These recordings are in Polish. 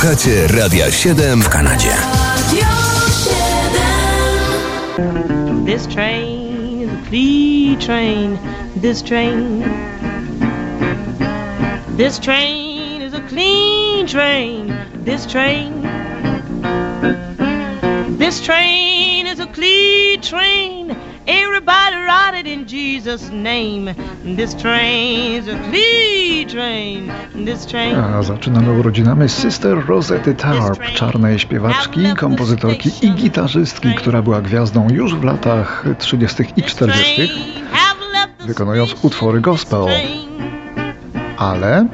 Słuchacie Radia 7 w Kanadzie. This train flea train. This train. This train is a clean train. This train. This train is a clean train. Everybody ride it in Jesus' name. This train is a clean train. This train. A zaczynamy urodzinami Sister Rosetta Tarp, czarnej śpiewaczki, kompozytorki i gitarzystki, która była gwiazdą już w latach 30. i 40., wykonując utwory gospel. Ale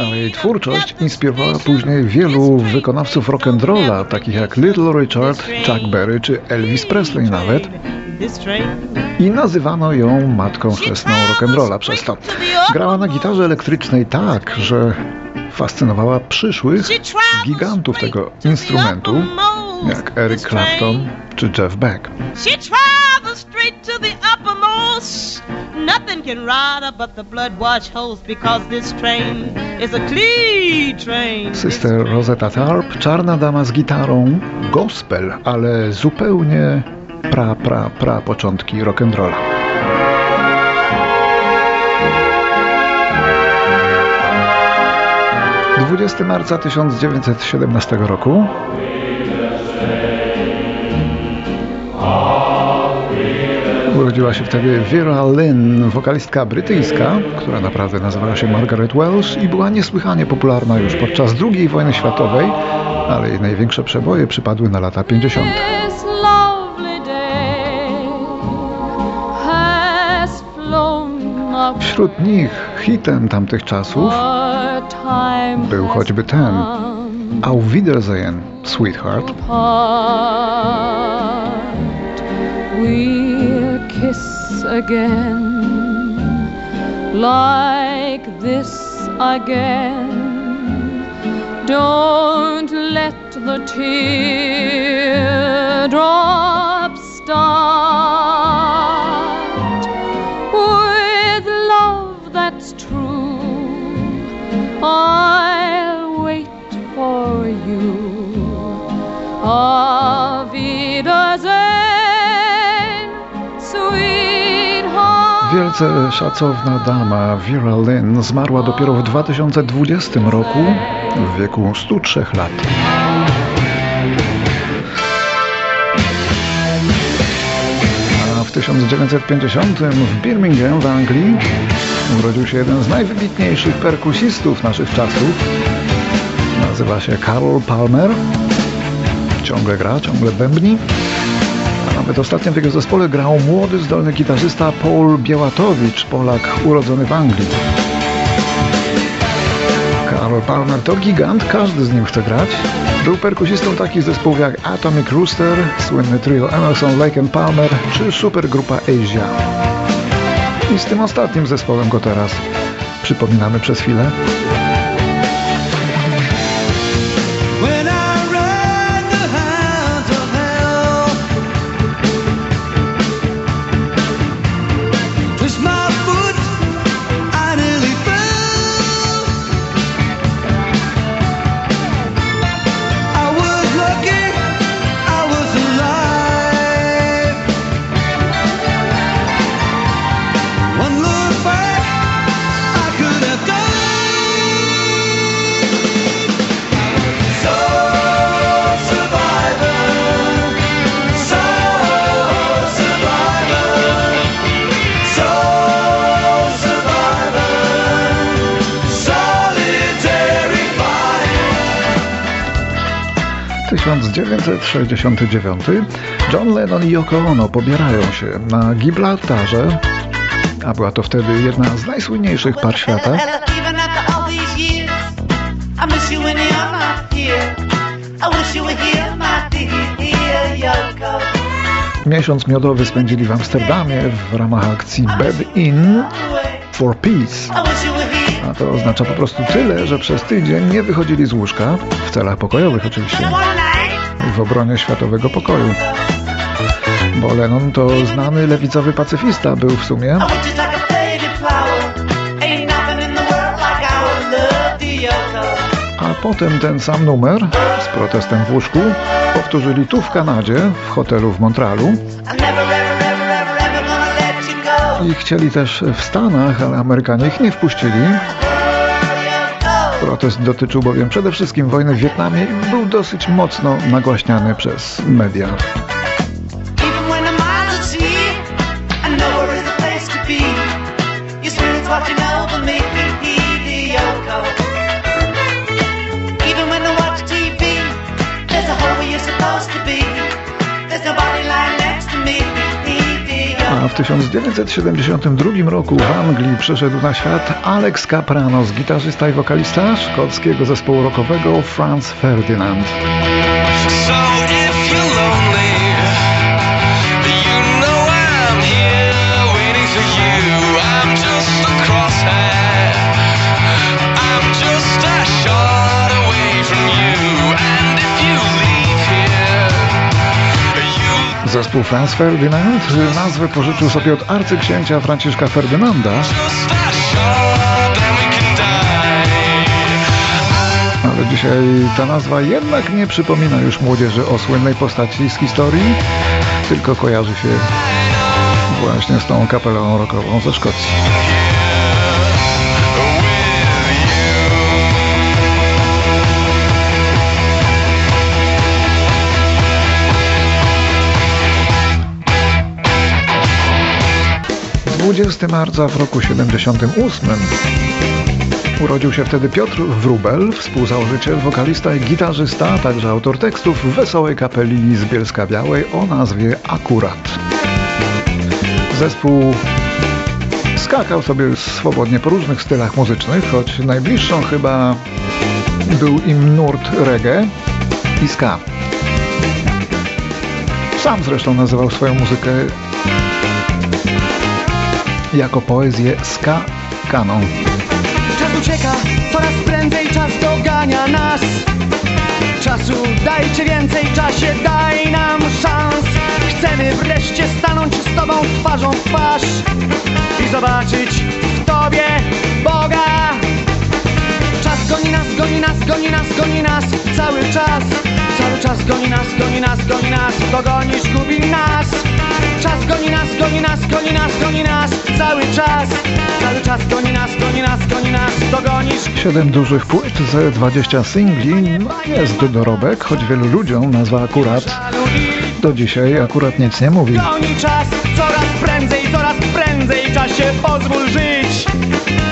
ale jej twórczość inspirowała później wielu wykonawców rock'n'rolla, takich jak Little Richard, Chuck Berry czy Elvis Presley nawet. I nazywano ją matką chrzestną rock'n'rolla przez to. Grała na gitarze elektrycznej tak, że fascynowała przyszłych gigantów tego instrumentu, jak Eric Clapton czy Jeff Beck. Nothing can ride her but the blood wash hose because this train is a clean train. Sister Rosetta Tharp, czarna dama z gitarą, gospel, ale zupełnie pra, pra, pra początki rock'n'rolla. Dwudziesty marca 1917 roku Urodziła się wtedy Vera Lynn, wokalistka brytyjska, która naprawdę nazywała się Margaret Welsh i była niesłychanie popularna już podczas II wojny światowej, ale jej największe przeboje przypadły na lata 50. Wśród nich hitem tamtych czasów był choćby ten Auf Wiedersehen, Sweetheart. Again like this again. Don't let the teardrops Szacowna dama Vera Lynn zmarła dopiero w 2020 roku w wieku 103 lat. A w 1950 w Birmingham w Anglii urodził się jeden z najwybitniejszych perkusistów naszych czasów. Nazywa się Carl Palmer. Ciągle gra, ciągle bębni. Nawet ostatnio w jego zespole grał młody, zdolny gitarzysta Paul Białatowicz, Polak urodzony w Anglii. Karol Palmer to gigant, każdy z nim chce grać. Był perkusistą takich zespołów jak Atomic Rooster, słynny trio Emerson, Lake and Palmer czy supergrupa Asia. I z tym ostatnim zespołem go teraz przypominamy przez chwilę. 1969 John Lennon i Yoko Ono pobierają się na Gibraltarze, a była to wtedy jedna z najsłynniejszych par świata. Miesiąc miodowy spędzili w Amsterdamie w ramach akcji Bed In for Peace. A to oznacza po prostu tyle, że przez tydzień nie wychodzili z łóżka, w celach pokojowych oczywiście w obronie światowego pokoju. Bo Lennon to znany lewicowy pacyfista był w sumie. a potem ten sam numer z protestem w łóżku powtórzyli tu w Kanadzie, w hotelu w Montrealu. I chcieli też w Stanach, ale Amerykanie ich nie wpuścili. Protest dotyczył bowiem przede wszystkim wojny w Wietnamie i był dosyć mocno nagłaśniany przez media. A w 1972 roku w Anglii przyszedł na świat Alex Capranos, gitarzysta i wokalista szkockiego zespołu rockowego Franz Ferdinand. Zespół Franz Ferdinand nazwę pożyczył sobie od arcyksięcia Franciszka Ferdynanda. Ale dzisiaj ta nazwa jednak nie przypomina już młodzieży o słynnej postaci z historii, tylko kojarzy się właśnie z tą kapelą rockową ze Szkocji. 20 marca w roku 78 urodził się wtedy Piotr Wrubel, współzałożyciel, wokalista i gitarzysta, a także autor tekstów wesołej kapeli z Bielska Białej o nazwie Akurat. Zespół skakał sobie swobodnie po różnych stylach muzycznych, choć najbliższą chyba był im nurt reggae i ska. Sam zresztą nazywał swoją muzykę jako poezję ska kanon. Czas ucieka, coraz prędzej czas dogania nas. Czasu dajcie więcej, czasie daj nam szans. Chcemy wreszcie stanąć z Tobą twarzą w twarz i zobaczyć w Tobie Boga. Czas goni nas, goni nas, goni nas, goni nas cały czas. Cały czas goni nas, goni nas, goni nas, dogonisz, gubi nas. Czas goni nas, goni nas, goni nas, goni nas Cały czas, cały czas goni nas, goni nas, goni nas Dogonisz Siedem dużych płyt ze 20 singli jest dorobek, choć wielu ludziom nazwa akurat do dzisiaj akurat nic nie mówi. Goni czas, coraz prędzej, coraz prędzej Czasie pozwól żyć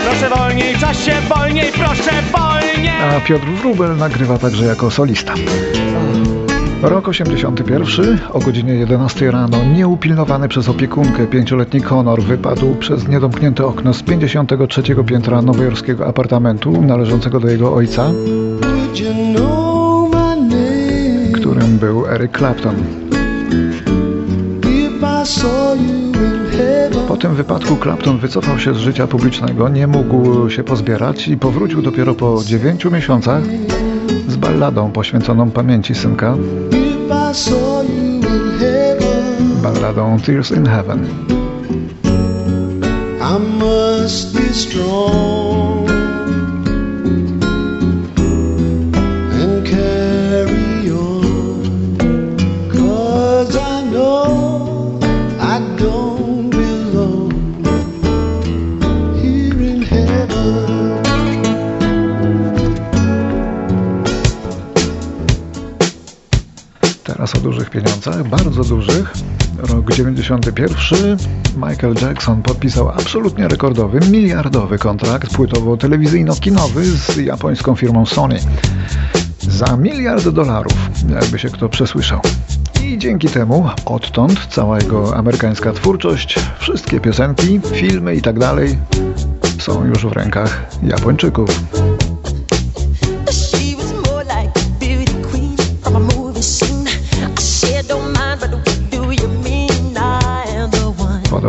Proszę wolniej, czasie wolniej, proszę wolniej A Piotr Wróbel nagrywa także jako solista. Rok 81, o godzinie 11 rano, nieupilnowany przez opiekunkę pięcioletni Conor wypadł przez niedomknięte okno z 53 piętra nowojorskiego apartamentu należącego do jego ojca, którym był Eric Clapton. Po tym wypadku Clapton wycofał się z życia publicznego, nie mógł się pozbierać i powrócił dopiero po 9 miesiącach balladą poświęconą pamięci synka, balladą Tears in Heaven. I must be strong Teraz o dużych pieniądzach, bardzo dużych. Rok 91. Michael Jackson podpisał absolutnie rekordowy, miliardowy kontrakt płytowo-telewizyjno-kinowy z japońską firmą Sony. Za miliard dolarów, jakby się kto przesłyszał. I dzięki temu odtąd cała jego amerykańska twórczość, wszystkie piosenki, filmy i tak są już w rękach Japończyków.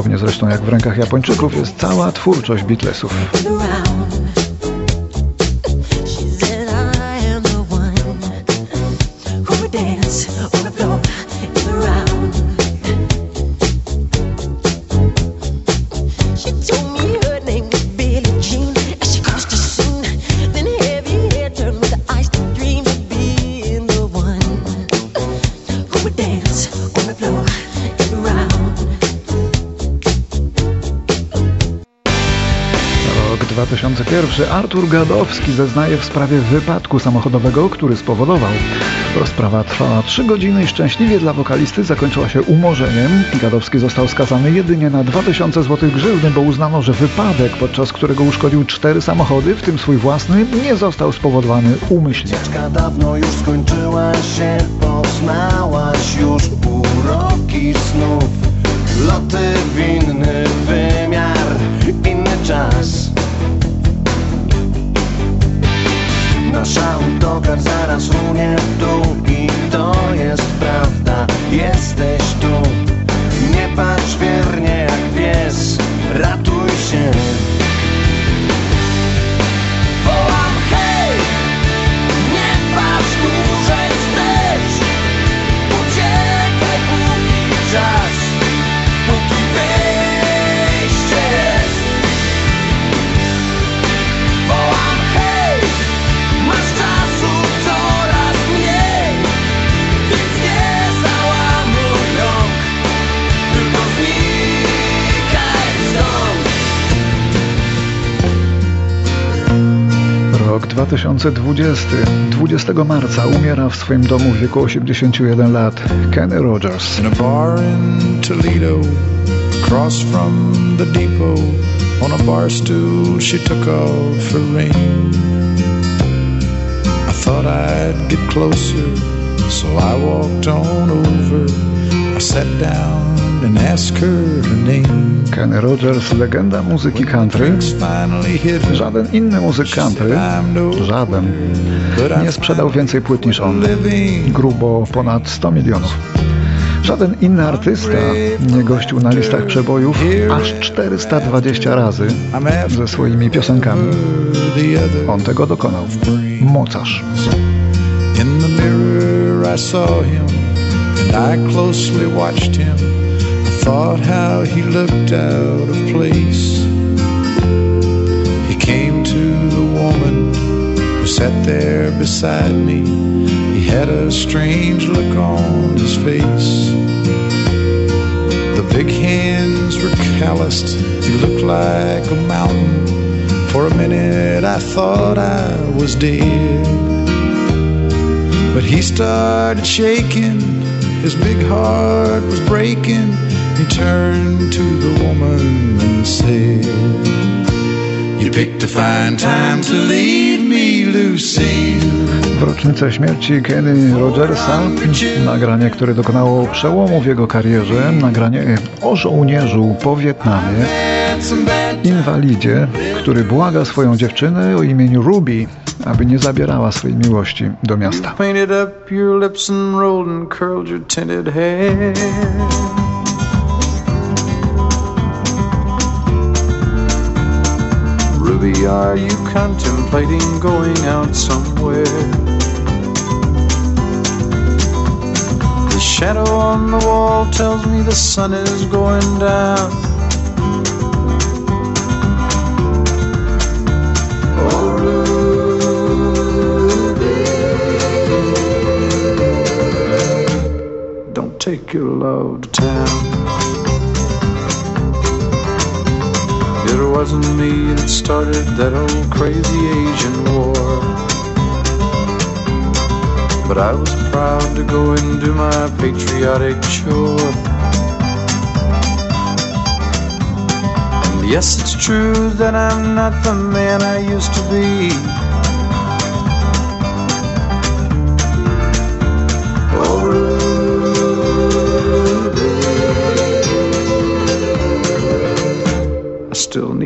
Podobnie zresztą jak w rękach Japończyków jest cała twórczość Beatlesów. 2001. Artur Gadowski zeznaje w sprawie wypadku samochodowego, który spowodował. Rozprawa trwała 3 godziny i szczęśliwie dla wokalisty zakończyła się umorzeniem. Gadowski został skazany jedynie na 2000 zł grzywny, bo uznano, że wypadek, podczas którego uszkodził cztery samochody, w tym swój własny, nie został spowodowany umyślnie. Ucieczka dawno już skończyła się, poznałaś już uroki snów. Loty w inny wymiar, inny czas. Nasz autokar zaraz runie w dół i to jest prawda, jesteś tu. 2020. 20 marca umiera w swoim domu w wieku 81 lat Kenny Rogers. In a bar in Toledo, across from the depot, on a bar stool she took off her ring. I thought I'd get closer, so I walked on over. I sat down and asked her her name. Kenny Rogers, legenda muzyki country. Żaden inny muzyk country, żaden, nie sprzedał więcej płyt niż on. Grubo ponad 100 milionów. Żaden inny artysta nie gościł na listach przebojów aż 420 razy ze swoimi piosenkami. On tego dokonał. Mocarz. In the mirror I saw him and I closely watched him. Thought how he looked out of place. He came to the woman who sat there beside me. He had a strange look on his face. The big hands were calloused. He looked like a mountain. For a minute I thought I was dead. But he started shaking, his big heart was breaking. He turned to the woman and said, You picked a fine time to leave me, Lucille. W rocznicę śmierci Kenny Rogersa nagranie, które dokonało przełomu w jego karierze, nagranie o żołnierzu po Wietnamie, inwalidzie, który błaga swoją dziewczynę o imieniu Ruby, aby nie zabierała swojej miłości do miasta. Are you contemplating going out somewhere? The shadow on the wall tells me the sun is going down. Don't take your love to town. It wasn't me that started that old crazy Asian war. But I was proud to go and do my patriotic chore. And yes, it's true that I'm not the man I used to be.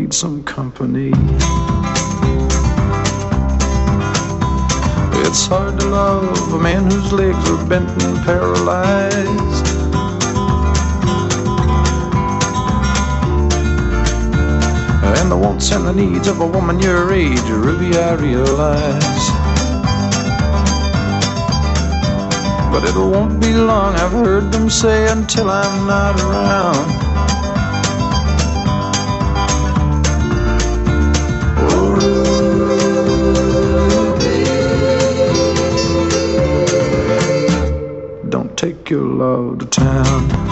Need some company. It's hard to love a man whose legs are bent and paralyzed. And the wants and the needs of a woman your age, Ruby, I realize. But it won't be long, I've heard them say, until I'm not around. circle of the town.